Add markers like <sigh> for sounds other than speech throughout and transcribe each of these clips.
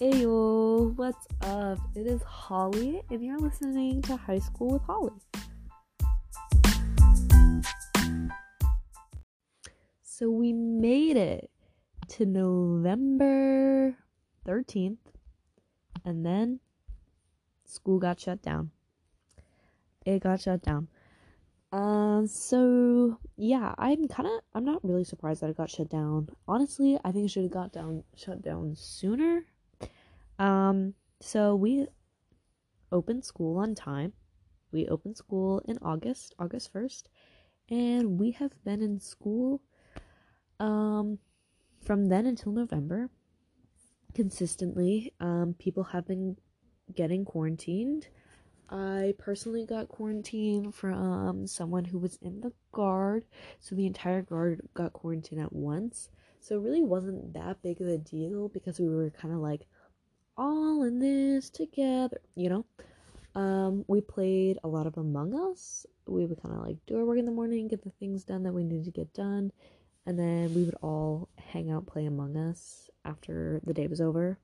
Ayo, what's up? It is Holly, and you're listening to High School with Holly. So we made it to November 13th, and then school got shut down. It got shut down. Um, so yeah, I'm kind of I'm not really surprised that it got shut down. Honestly, I think it should have got down shut down sooner um, so we opened school on time. We opened school in August, August 1st, and we have been in school um from then until November consistently. Um people have been getting quarantined. I personally got quarantined from someone who was in the guard, so the entire guard got quarantined at once. So it really wasn't that big of a deal because we were kind of like all in this together, you know? Um, we played a lot of Among Us. We would kind of like do our work in the morning, get the things done that we needed to get done, and then we would all hang out, play Among Us after the day was over.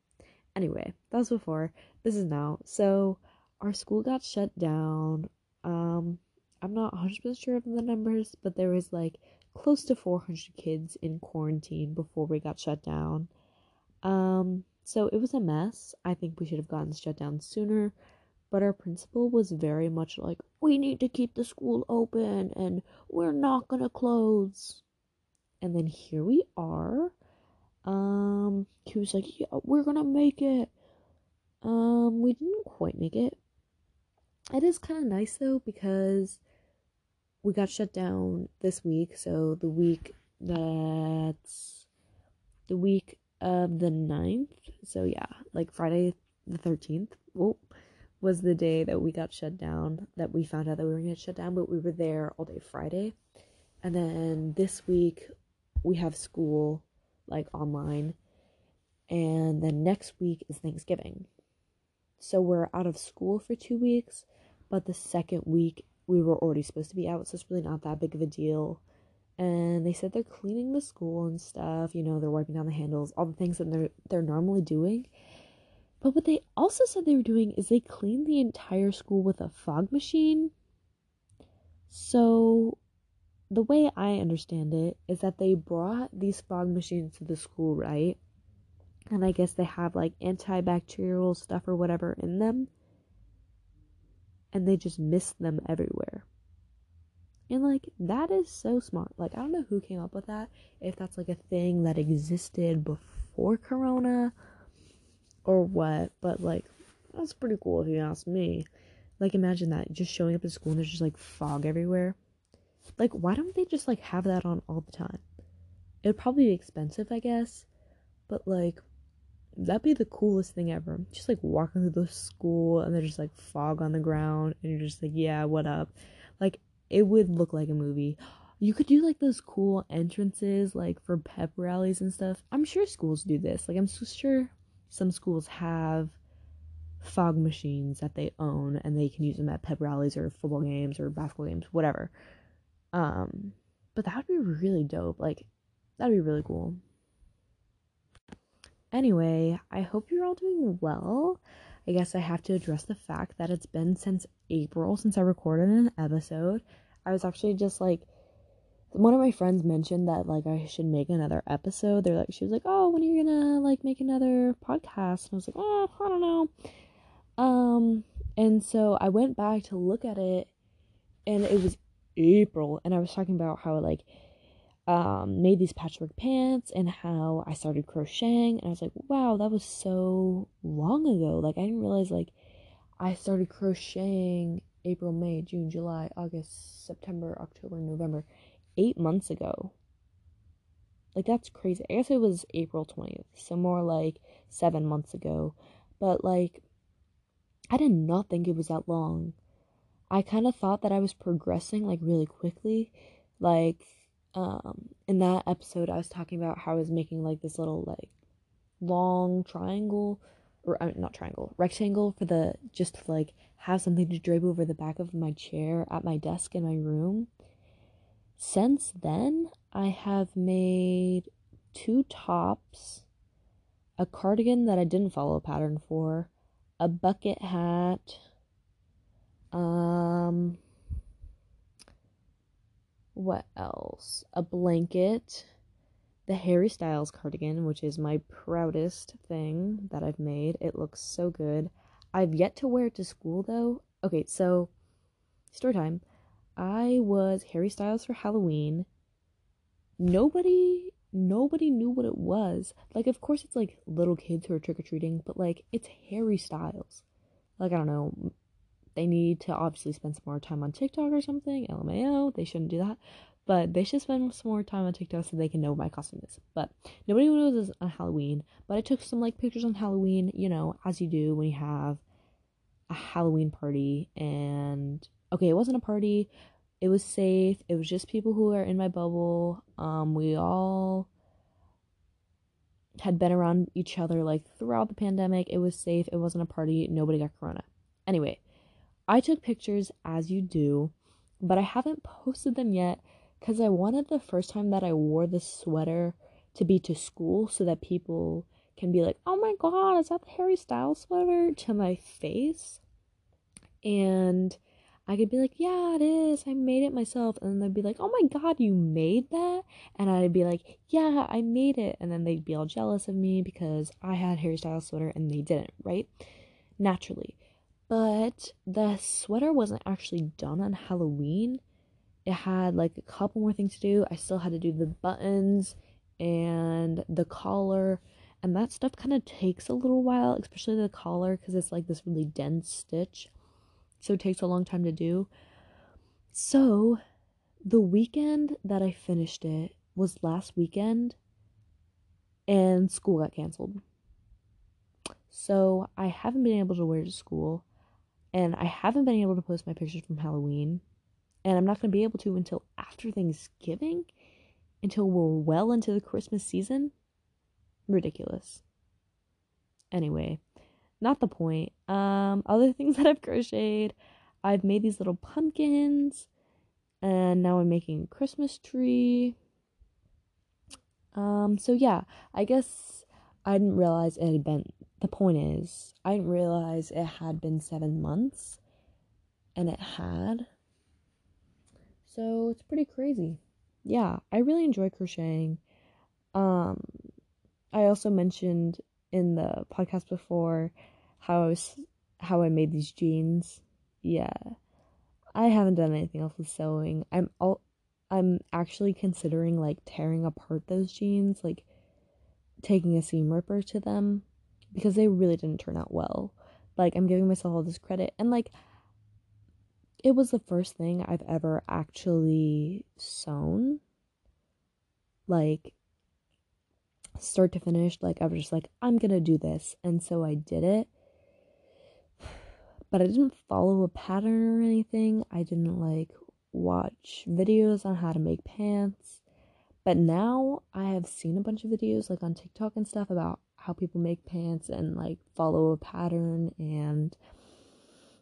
Anyway, that was before. This is now. So, our school got shut down. Um, I'm not 100% sure of the numbers, but there was like close to 400 kids in quarantine before we got shut down. Um, so it was a mess. I think we should have gotten shut down sooner. But our principal was very much like, we need to keep the school open and we're not gonna close. And then here we are. Um, he was like, yeah, we're gonna make it. Um, we didn't quite make it. It is kind of nice though because we got shut down this week. So the week that's the week the 9th. So yeah, like Friday the 13th. Whoa, was the day that we got shut down. That we found out that we were gonna get shut down, but we were there all day Friday. And then this week we have school like online. And then next week is Thanksgiving. So we're out of school for two weeks, but the second week we were already supposed to be out, so it's really not that big of a deal and they said they're cleaning the school and stuff you know they're wiping down the handles all the things that they're they're normally doing. But what they also said they were doing is they cleaned the entire school with a fog machine. So the way i understand it is that they brought these fog machines to the school right? And i guess they have like antibacterial stuff or whatever in them. And they just mist them everywhere and like that is so smart. Like I don't know who came up with that. If that's like a thing that existed before corona or what, but like that's pretty cool if you ask me. Like imagine that just showing up at school and there's just like fog everywhere. Like why don't they just like have that on all the time? It'd probably be expensive, I guess, but like that'd be the coolest thing ever. Just like walking through the school and there's just like fog on the ground and you're just like, yeah, what up? Like it would look like a movie. You could do like those cool entrances, like for pep rallies and stuff. I'm sure schools do this. Like, I'm so sure some schools have fog machines that they own and they can use them at pep rallies or football games or basketball games, whatever. Um, but that would be really dope. Like, that'd be really cool. Anyway, I hope you're all doing well. I guess I have to address the fact that it's been since April since I recorded an episode. I was actually just like, one of my friends mentioned that like I should make another episode. They're like, she was like, oh, when are you gonna like make another podcast? And I was like, oh, I don't know. Um, and so I went back to look at it, and it was April, and I was talking about how like um, made these patchwork pants and how I started crocheting. And I was like, wow, that was so long ago. Like, I didn't realize, like, I started crocheting April, May, June, July, August, September, October, November, eight months ago. Like, that's crazy. I guess it was April 20th, so more like seven months ago. But, like, I did not think it was that long. I kind of thought that I was progressing, like, really quickly. Like, um in that episode I was talking about how I was making like this little like long triangle or not triangle rectangle for the just to like have something to drape over the back of my chair at my desk in my room. Since then I have made two tops a cardigan that I didn't follow a pattern for, a bucket hat, um, what else? A blanket, the Harry Styles cardigan, which is my proudest thing that I've made. It looks so good. I've yet to wear it to school though. Okay, so story time. I was Harry Styles for Halloween. Nobody nobody knew what it was. Like of course it's like little kids who are trick or treating, but like it's Harry Styles. Like I don't know, they need to obviously spend some more time on TikTok or something. LMAO, they shouldn't do that. But they should spend some more time on TikTok so they can know what my costume is. But nobody knows this on Halloween. But I took some like pictures on Halloween, you know, as you do when you have a Halloween party. And okay, it wasn't a party. It was safe. It was just people who are in my bubble. Um, we all had been around each other like throughout the pandemic. It was safe. It wasn't a party. Nobody got corona. Anyway, I took pictures as you do, but I haven't posted them yet because I wanted the first time that I wore this sweater to be to school so that people can be like, oh my god, is that the Harry Styles sweater to my face? And I could be like, yeah, it is. I made it myself. And then they'd be like, oh my god, you made that? And I'd be like, yeah, I made it. And then they'd be all jealous of me because I had Harry Styles sweater and they didn't, right? Naturally. But the sweater wasn't actually done on Halloween. It had like a couple more things to do. I still had to do the buttons and the collar, and that stuff kind of takes a little while, especially the collar because it's like this really dense stitch. So it takes a long time to do. So the weekend that I finished it was last weekend, and school got canceled. So I haven't been able to wear it to school and I haven't been able to post my pictures from Halloween, and I'm not going to be able to until after Thanksgiving, until we're well into the Christmas season. Ridiculous. Anyway, not the point. Um, other <laughs> things that I've crocheted, I've made these little pumpkins, and now I'm making a Christmas tree. Um, so yeah, I guess I didn't realize it had been the point is, I didn't realize it had been seven months, and it had. So it's pretty crazy. Yeah, I really enjoy crocheting. Um, I also mentioned in the podcast before how I was how I made these jeans. Yeah. I haven't done anything else with sewing. I'm all I'm actually considering like tearing apart those jeans, like taking a seam ripper to them because they really didn't turn out well. Like, I'm giving myself all this credit. And, like, it was the first thing I've ever actually sewn. Like, start to finish. Like, I was just like, I'm gonna do this. And so I did it. <sighs> But I didn't follow a pattern or anything. I didn't, like, watch videos on how to make pants. But now I have seen a bunch of videos, like, on TikTok and stuff about how people make pants and like follow a pattern and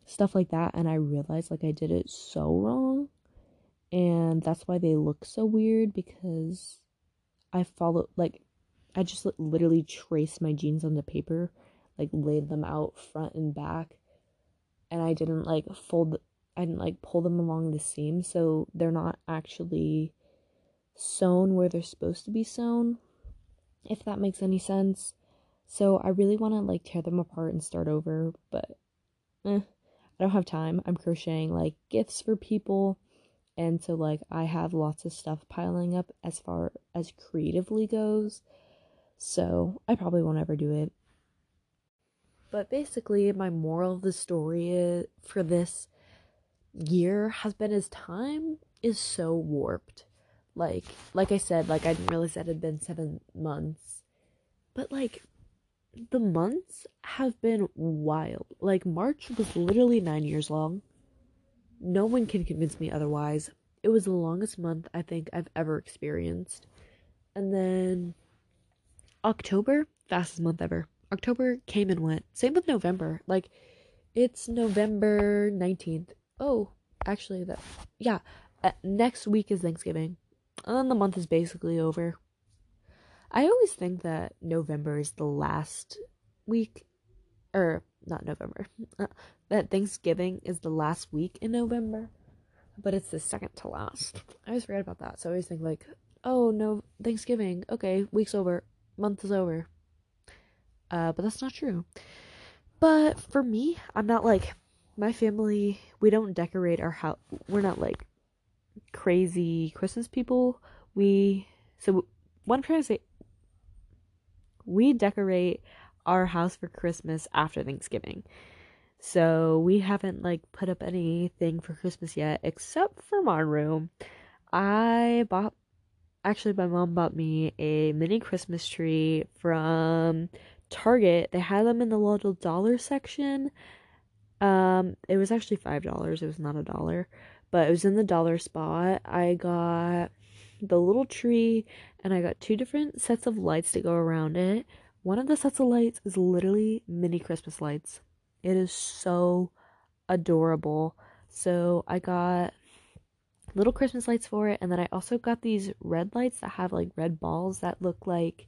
stuff like that and I realized like I did it so wrong and that's why they look so weird because I follow like I just literally traced my jeans on the paper like laid them out front and back and I didn't like fold I didn't like pull them along the seam so they're not actually sewn where they're supposed to be sewn if that makes any sense so I really want to like tear them apart and start over, but eh, I don't have time. I'm crocheting like gifts for people. And so like I have lots of stuff piling up as far as creatively goes. So I probably won't ever do it. But basically my moral of the story for this year has been as time is so warped. Like like I said, like I didn't realize that had been seven months. But like the months have been wild. Like, March was literally nine years long. No one can convince me otherwise. It was the longest month I think I've ever experienced. And then October, fastest month ever. October came and went. Same with November. Like, it's November 19th. Oh, actually, that, yeah, uh, next week is Thanksgiving. And then the month is basically over. I always think that November is the last week, or not November, <laughs> uh, that Thanksgiving is the last week in November, but it's the second to last. I always forget about that. So I always think, like, oh, no, Thanksgiving. Okay, week's over, month is over. Uh, but that's not true. But for me, I'm not like my family. We don't decorate our house. We're not like crazy Christmas people. We so to say. We decorate our house for Christmas after Thanksgiving. So we haven't like put up anything for Christmas yet, except for my room. I bought actually my mom bought me a mini Christmas tree from Target, they had them in the little dollar section. Um, it was actually five dollars. It was not a dollar, but it was in the dollar spot. I got the little tree, and I got two different sets of lights to go around it. One of the sets of lights is literally mini Christmas lights. It is so adorable. So I got little Christmas lights for it, and then I also got these red lights that have like red balls that look like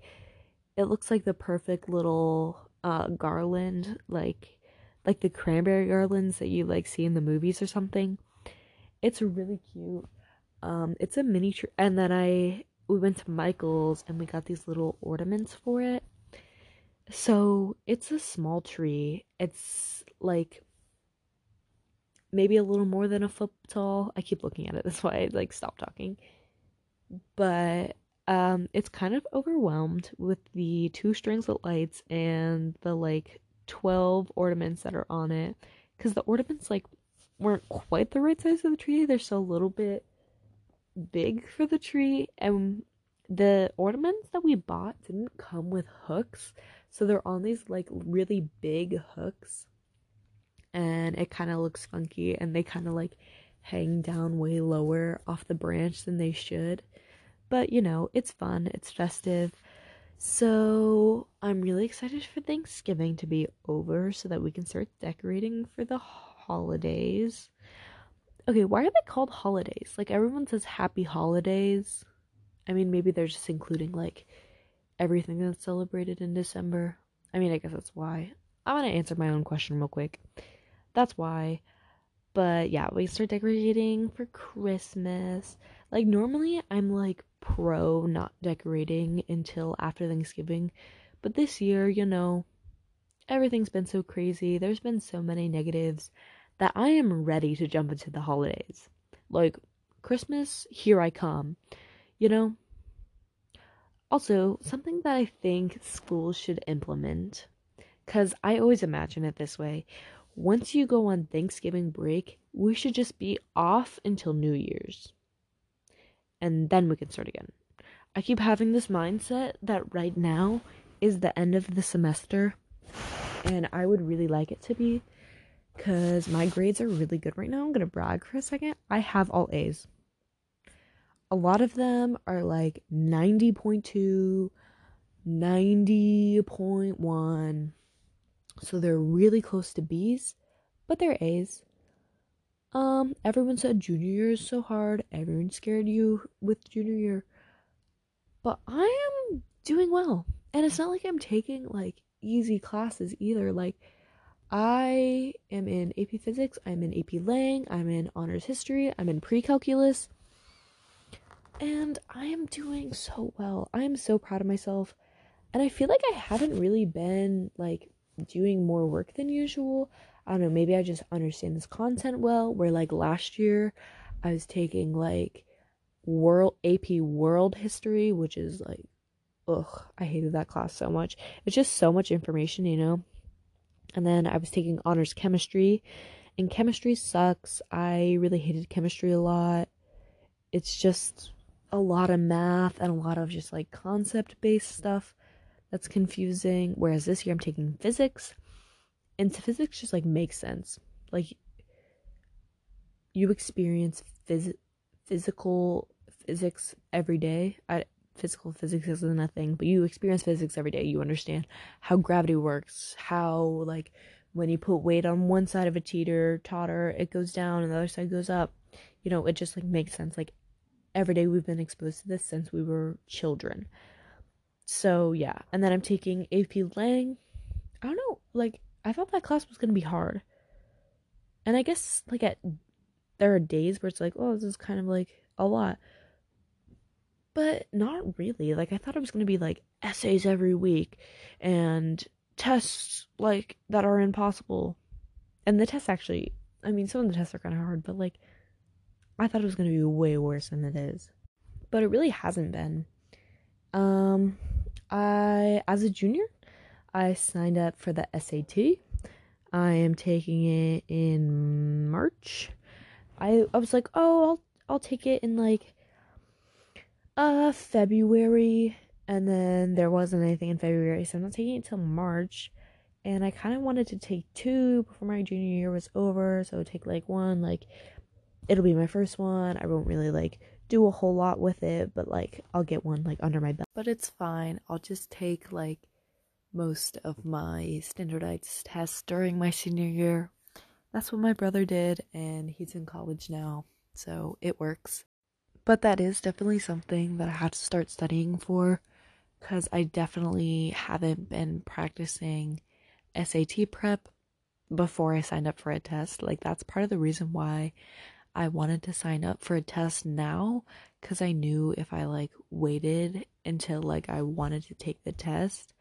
it looks like the perfect little uh garland like like the cranberry garlands that you like see in the movies or something it's really cute um it's a mini tree and then i we went to michael's and we got these little ornaments for it. So it's a small tree. It's like maybe a little more than a foot tall. I keep looking at it <laughs> that's why i like stop talking. But um it's kind of overwhelmed with the two strings of lights and the like 12 ornaments that are on it. Because the ornaments like weren't quite the right size of the tree. They're still a little bit big for the tree and the ornaments that we bought didn't come with hooks so they're on these like really big hooks and it kind of looks funky and they kind of like hang down way lower off the branch than they should but you know, it's fun, it's festive. So I'm really excited for Thanksgiving to be over so that we can start decorating for the holidays. Okay, why are they called holidays? Like everyone says happy holidays. I mean, maybe they're just including like everything that's celebrated in December. I mean, I guess that's why. I'm gonna answer my own question real quick. That's why. But yeah, we start decorating for Christmas. Like normally I'm like pro not decorating until after Thanksgiving, but this year, you know, everything's been so crazy. There's been so many negatives that I am ready to jump into the holidays. Like Christmas, here I come. You know? Also, something that I think schools should implement cuz I always imagine it this way. Once you go on Thanksgiving break, we should just be off until New Year's and then we can start again. I keep having this mindset that right now is the end of the semester, and I would really like it to be because my grades are really good right now. I'm gonna brag for a second. I have all A's. A lot of them are like 90.2, 90.1. So they're really close to B's, but they're A's. Um, everyone said junior year is so hard. Everyone scared you with junior year. But I am doing well. And it's not like I'm taking like easy classes either. Like I am in AP Physics, I'm in AP Lang, I'm in Honors History, I'm in Pre-Calculus. And I am doing so well. I am so proud of myself. And I feel like I haven't really been like doing more work than usual. I don't know, maybe I just understand this content well. Where like last year I was taking like world AP world history, which is like ugh, I hated that class so much. It's just so much information, you know. And then I was taking honors chemistry, and chemistry sucks. I really hated chemistry a lot. It's just a lot of math and a lot of just like concept based stuff that's confusing. Whereas this year I'm taking physics and physics just like makes sense like you experience phys- physical physics every day I, physical physics isn't a thing but you experience physics every day. You understand how gravity works how like when you put weight on one side of a teeter totter it goes down and the other side goes up. You know it just like makes sense. Like every day we've been exposed to this since we were children. So yeah, and then I'm taking AP Lang. I don't know, like I thought that class was gonna be hard, and I guess like at there are days where it's like, oh, this is kind of like a lot, but not really. Like I thought it was gonna be like essays every week, and tests like that are impossible, and the tests actually, I mean, some of the tests are kind of hard, but like I thought it was gonna be way worse than it is, but it really hasn't been. Um, I as a junior, I signed up for the SAT. I am taking it in March. I I was like, "Oh, I'll I'll take it in like uh February." And then there wasn't anything in February, so I'm not taking it till March. And I kind of wanted to take two before my junior year was over, so take like one like it'll be my first one. I won't really like do a whole lot with it, but like I'll get one like under my belt. But it's fine. I'll just take like most of my standardized tests during my senior year. That's what my brother did, and he's in college now, so it works. But that is definitely something that I have to start studying for because I definitely haven't been practicing SAT prep before I signed up for a test. Like, that's part of the reason why I wanted to sign up for a test now because I knew if I like waited until like I wanted to take the test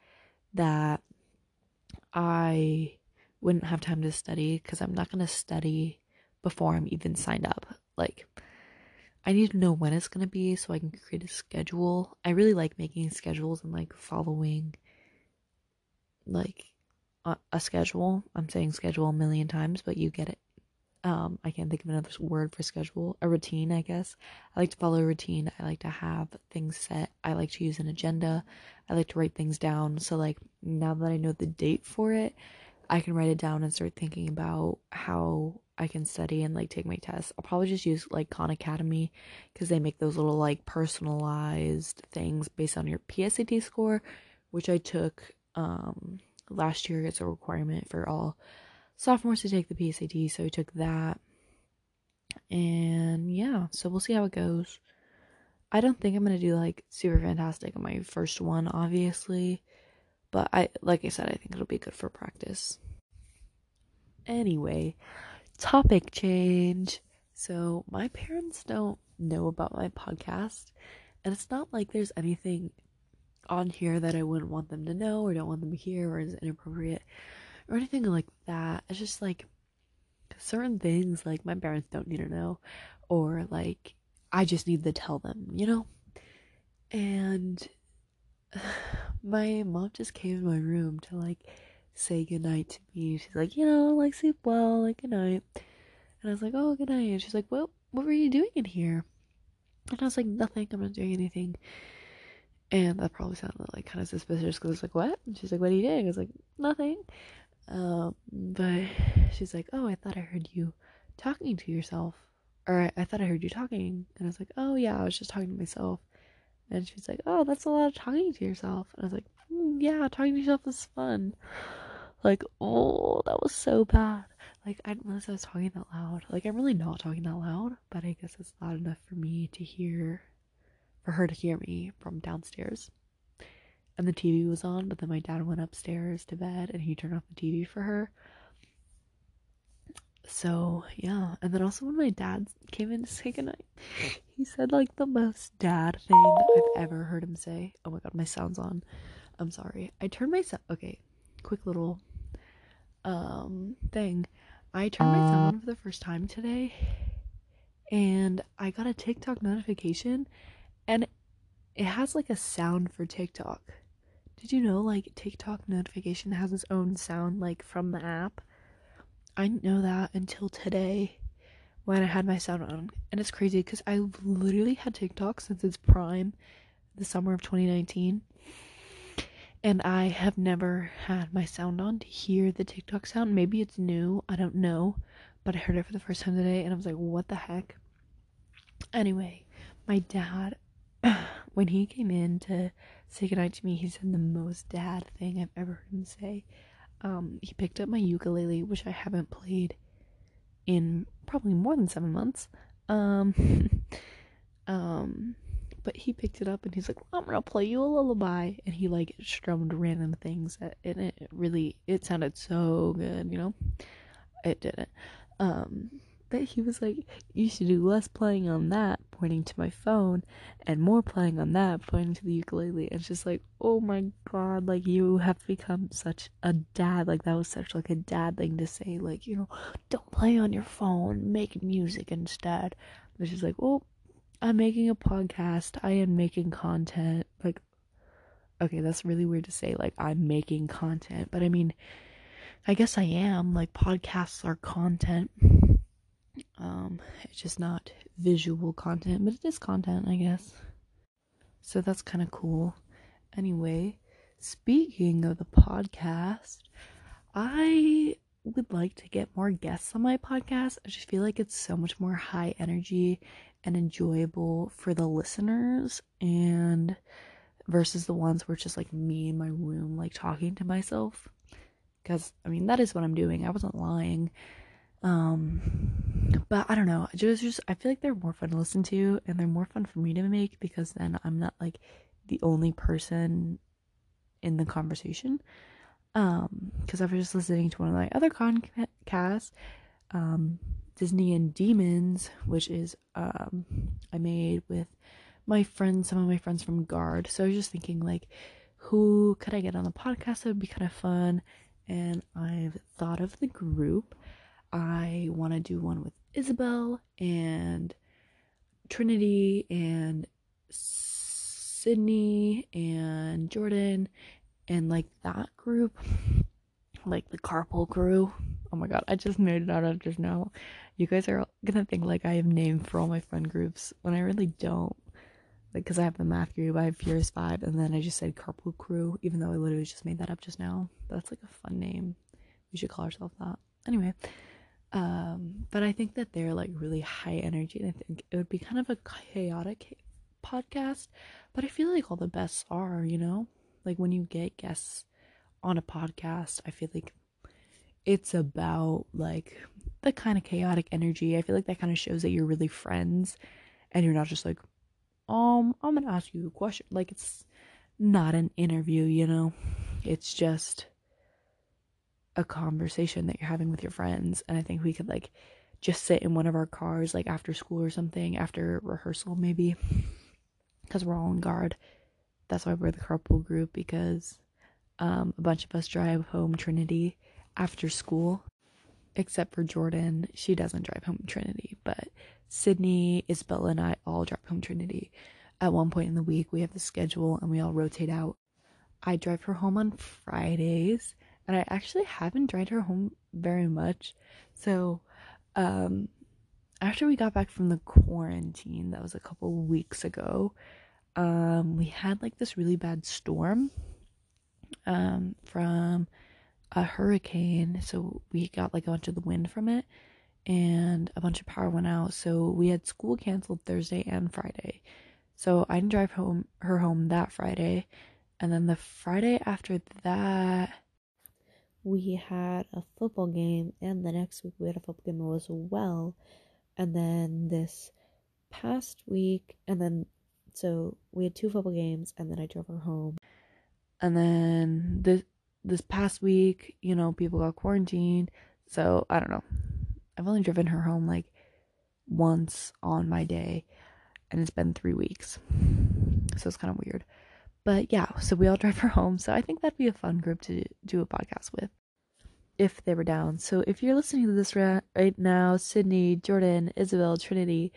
that I wouldn't have time to study because I'm not going to study before I'm even signed up. Like, I need to know when it's going to be so I can create a schedule. I really like making schedules and like following like a, a schedule. I'm saying schedule a million times, but you get it. Um i can't think of another word for schedule. A routine i guess. I like to follow a routine. I like to have things set. I like to use an agenda. I like to write things down. So like now that i know the date for it i can write it down and start thinking about how i can study and like take my tests i'll probably just use like khan academy because they make those little like personalized things based on your psat score which i took um last year it's a requirement for all sophomores to take the PSAT, so we took that. And yeah, so we'll see how it goes. I don't think I'm gonna do like super fantastic on my first one, obviously. But I like I said, I think it'll be good for practice. Anyway, topic change. So my parents don't know about my podcast, and it's not like there's anything on here that I wouldn't want them to know or don't want them to hear or is inappropriate or anything like that. It's just like certain things like my parents don't need to know or like I just need to tell them, you know? And <sighs> my mom just came in my room to like say goodnight to me. She's like, you know, like sleep well, like good night. And I was like, oh, good night. And she's like, well, what were you doing in here? And I was like, nothing. I'm not doing anything. And that probably sounded like kind of suspicious because I was like, what? And she's like, what are you doing? I was like, nothing. Um, but she's like, "Oh, I thought I heard you talking to yourself." Or I, I thought I heard you talking. And I was like, "Oh, yeah, I was just talking to myself." And she's like, "Oh, that's a lot of talking to yourself." And I was like, mm, "Yeah, talking to yourself is fun." Like, oh, that was so bad. Like, I didn't realize I was talking that loud. Like, I'm really not talking that loud, but I guess it's loud enough for me to hear, for her to hear me from downstairs and the TV was on, but then my dad went upstairs to bed and he turned off the TV for her. So, yeah. And then also when my dad came in to say goodnight, he said like the most dad thing I've ever heard him say. Oh my god, my sound's on. I'm sorry. I turned my sound okay, quick little um thing. I turned my sound on for the first time today and I got a TikTok notification and it has like a sound for TikTok. Did you know like TikTok notification has its own sound like from the app? I didn't know that until today when I had my sound on. And it's crazy because I've literally had TikTok since its prime, the summer of 2019. And I have never had my sound on to hear the TikTok sound. Maybe it's new, I don't know. But I heard it for the first time today and I was like, what the heck? Anyway, my dad, <clears throat> when he came in to say goodnight to me, he said the most dad thing I've ever heard him say. Um, he picked up my ukulele, which I haven't played in probably more than seven months. Um, <laughs> um, but he picked it up and he's like, I'm gonna play you a lullaby. And he like strummed random things and it really, it sounded so good, you know? It didn't. Um, but he was like, You should do less playing on that, pointing to my phone, and more playing on that, pointing to the ukulele. And it's just like, Oh my god, like you have become such a dad. Like that was such like a dad thing to say, like, you know, don't play on your phone, make music instead. It's just like, Oh, I'm making a podcast. I am making content. Like, okay, that's really weird to say. Like, I'm making content, but I mean, I guess I am. Like, podcasts are content. Um, it's just not visual content, but it is content, I guess. So that's kind of cool. Anyway, speaking of the podcast, I would like to get more guests on my podcast. I just feel like it's so much more high energy and enjoyable for the listeners and versus the ones where it's just like me in my room like talking to myself. Because i mean that is what i'm doing. I wasn't lying. Um but i don't know. Just just i feel like they're more fun to listen to and they're more fun for me to make because then i'm not like the only person in the conversation. Um because i was just listening to one of my other podcasts um Disney and Demons, which is um I made with my friends, some of my friends from Guard. So I was just thinking like who could I get on the podcast that would be kind of fun? And I've thought of the group. I want to do one with Isabel and Trinity and Sydney and Jordan and like that group, like the carpool crew. Oh my god, I just made it out just now. You guys are gonna think like I have named for all my friend groups when I really don't. Like, because I have the math group, I have Furious 5, and then I just said Carpool Crew, even though I literally just made that up just now. But that's like a fun name. We should call ourselves that. Anyway, um, but I think that they're like really high energy, and I think it would be kind of a chaotic podcast, but I feel like all the best are, you know? Like when you get guests on a podcast, I feel like it's about like the kind of chaotic energy. I feel like that kind of shows that you're really friends and you're not just like, um, I'm gonna ask you a question. Like it's not an interview, you know? It's just a conversation that you're having with your friends. And I think we could like just sit in one of our cars like after school or something, after rehearsal maybe. Because we're all on guard. That's why we're the carpool group because um, a bunch of us drive home Trinity after school except for Jordan. She doesn't drive home Trinity, but Sydney, Isabella, and I all drive home Trinity. At one point in the week, we have the schedule and we all rotate out. I drive her home on Fridays, and I actually haven't driven her home very much. So, um, after we got back from the quarantine, that was a couple weeks ago, um, we had like this really bad storm um, from a hurricane, so we got like a bunch of the wind from it, and a bunch of power went out. So we had school canceled Thursday and Friday. So I didn't drive home her home that Friday, and then the Friday after that, we had a football game, and the next week we had a football game as well, and then this past week, and then so we had two football games, and then I drove her home, and then this this past week, you know, people got quarantined. So I don't know. I've only driven her home like once on my day, and it's been three weeks. So it's kind of weird. But yeah, so we all <laughs> drive her home. So I think that'd be a fun group to do a podcast with if they were down. So if you're listening to this right now, Sydney, Jordan, Isabel, Trinity,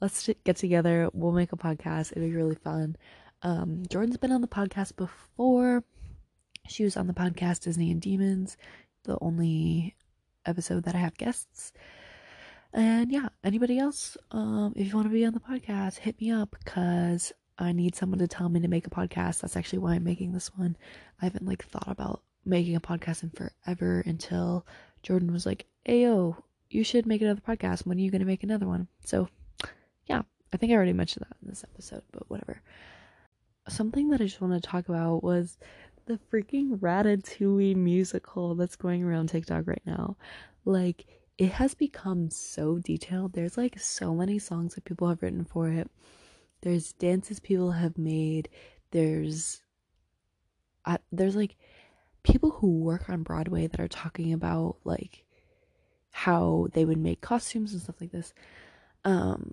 let's get together. We'll make a podcast. It'll be really fun. Um, Jordan's been on the podcast before. She was on the podcast Disney and Demons, the only episode that I have guests. And yeah, anybody else, um, if you want to be on the podcast, hit me up because I need someone to tell me to make a podcast. That's actually why I'm making this one. I haven't like thought about making a podcast in forever until Jordan was like, Ayo, you should make another podcast. When are you going to make another one? So yeah, I think I already mentioned that in this episode, but whatever. Something that I just want to talk about was the freaking Ratatouille musical that's going around TikTok right now. Like, it has become so detailed. There's like so many songs that people have written for it. there's dances people have made there's there's like people who work on broadway that are talking about like how they would make costumes and stuff like this um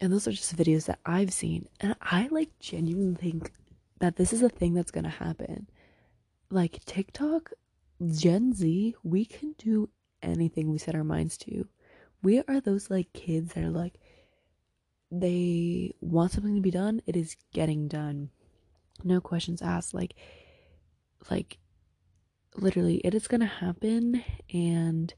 and those are just videos that i've seen and i like genuinely think that this is a thing that's gonna happen like tiktok gen z we can do anything we set our minds to. We are those like kids that are like they want something to be done it is getting done. No questions asked like like literally it is gonna happen and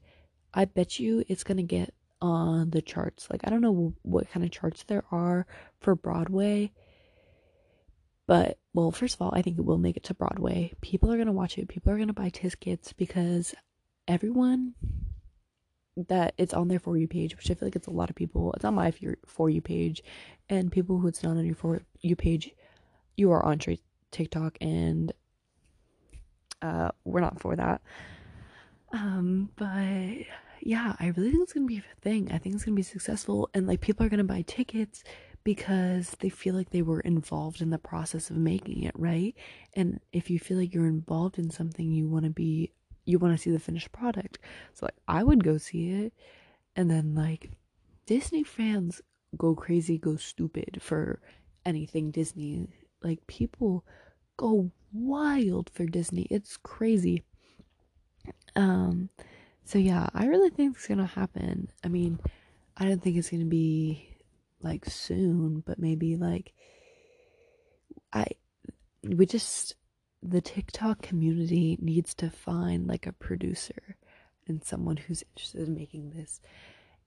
i bet you it's gonna get on the charts. Like i don't know what kind of charts there are for broadway but well first of all i think it will make it to broadway people are gonna watch it people are gonna buy tickets because everyone that it's on their for you page, which I feel like it's a lot of people. It's on my for you page, and people who it's not on your for you page, you are on TikTok, and uh, we're not for that. Um, but yeah, I really think it's gonna be a thing. I think it's gonna be successful, and like people are gonna buy tickets because they feel like they were involved in the process of making it, right? And if you feel like you're involved in something, you want to be you want to see the finished product. So like I would go see it and then like Disney fans go crazy, go stupid for anything Disney. Like people go wild for Disney. It's crazy. Um so yeah, I really think it's to happen. I mean, I don't think it's to be like soon, but maybe like I we just the TikTok community needs to find like a producer and someone who's interested in making this.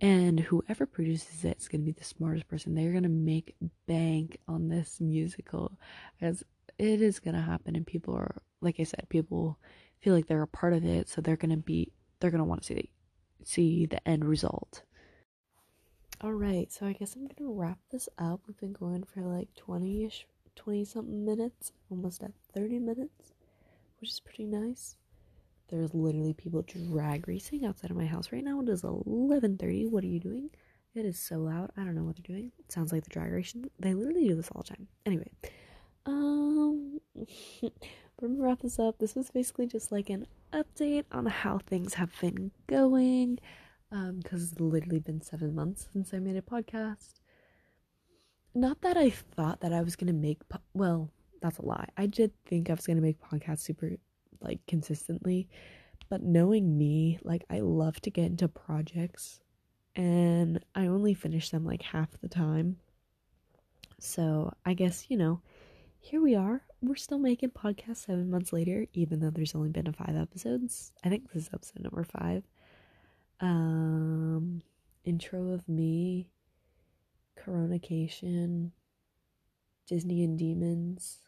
And whoever produces it is going to be the smartest person. They're going to make bank on this musical as it is going to happen. And people are, like I said, people feel like they're a part of it. So they're going to be, they're going to want to see, the, see the end result. All right. So I guess I'm to wrap this up. We've been going for like 20 ish 20 something minutes, almost at 30 minutes, which is pretty nice. There's literally people drag racing outside of my house right now. It is 11:30. What are you doing? It is so loud. I don't know what they're doing. It sounds like the drag racing. They literally do this all the time. Anyway, um, <laughs> I'm gonna wrap this up. This was basically just like an update on how things have been going. Um, because it's literally been seven months since I made a podcast not that I thought that I was gonna make po- well, that's a lie. I did think I was gonna make podcasts super like consistently, but knowing me, like I love to get into projects, and I only finish them like half the time. So I guess you know, here we are. We're still making podcasts seven months later, even though there's only been a five episodes. I think this is episode number five. Um, intro of me Coronication, Disney and Demons.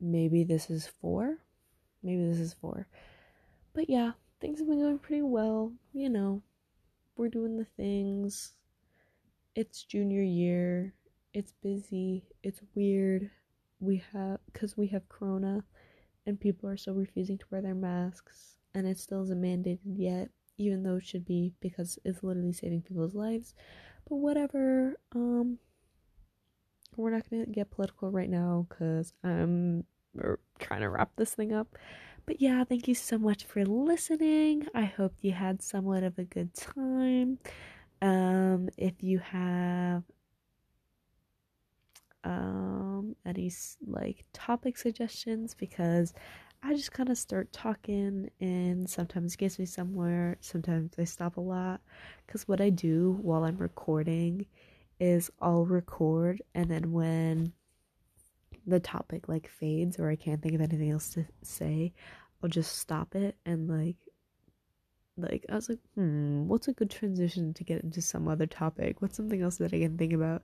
Maybe this is four. Maybe this is four. But yeah, things have been going pretty well. You know, we're doing the things. It's junior year. It's busy. It's weird. We have, because we have Corona and people are still refusing to wear their masks and it still isn't mandated yet even though it should be because it's literally saving people's lives. But whatever. Um, we're not gonna get political right now because I'm trying to wrap this thing up. But yeah, thank you so much for listening. I hope you had somewhat of a good time. Um, if you have um any like topic suggestions because I just kind of start talking, and sometimes it gets me somewhere, sometimes I stop a lot. Because what I do while I'm recording is I'll record, and then when the topic like fades or I can't think of anything else to say, I'll just stop it and like like I was like, hmm, what's a good transition to get into some other topic? What's something else that I can think about?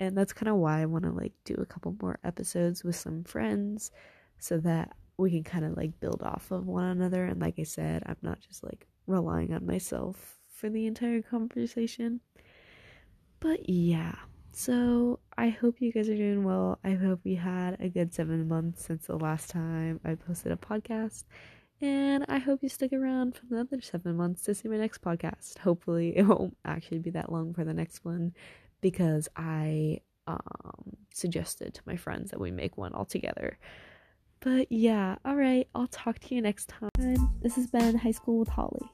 And that's kind of why I want to like do a couple more episodes with some friends so that we can kind of like build off of one another. And like I said, I'm not just like relying on myself for the entire conversation. But yeah, so I hope you guys are doing well. I hope you had a good seven months since the last time I posted a podcast. And I hope you stick around for another seven months to see my next podcast. Hopefully, it won't actually be that long for the next one. because I um, suggested to my friends that we make one all together. But yeah, all right, I'll talk to you next time. This has been High School with Holly.